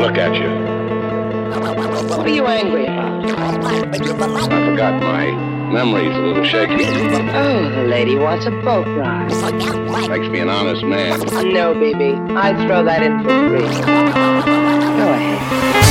Look at you. What are you angry about? I forgot my memory's a little shaky. Oh, the lady wants a boat ride. Makes me an honest man. No, BB. I'd throw that in for free. Go ahead.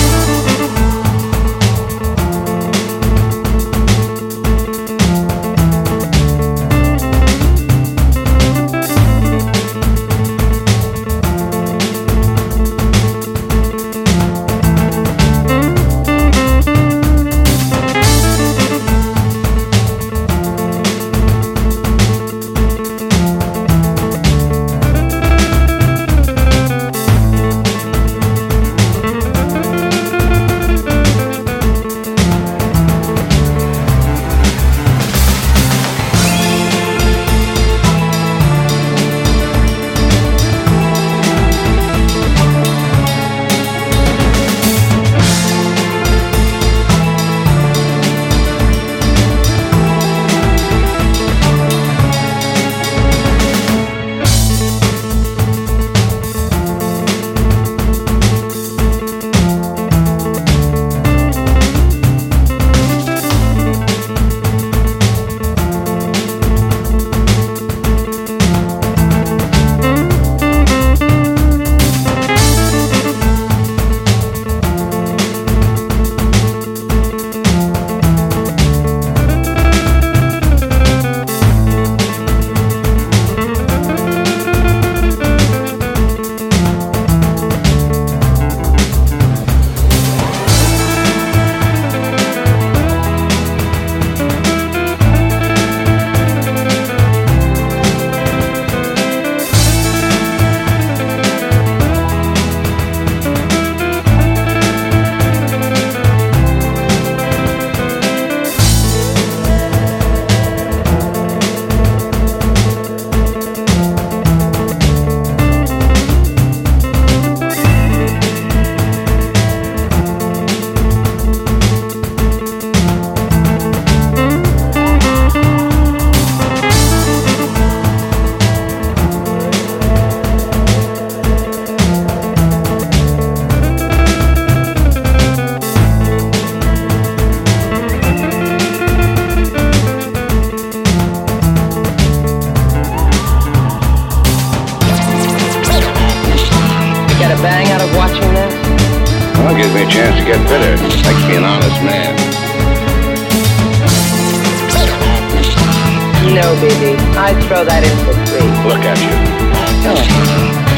Well, it gives me a chance to get bitter. Makes me an honest man. No, baby. I'd throw that in for free. Look at you. Ahead.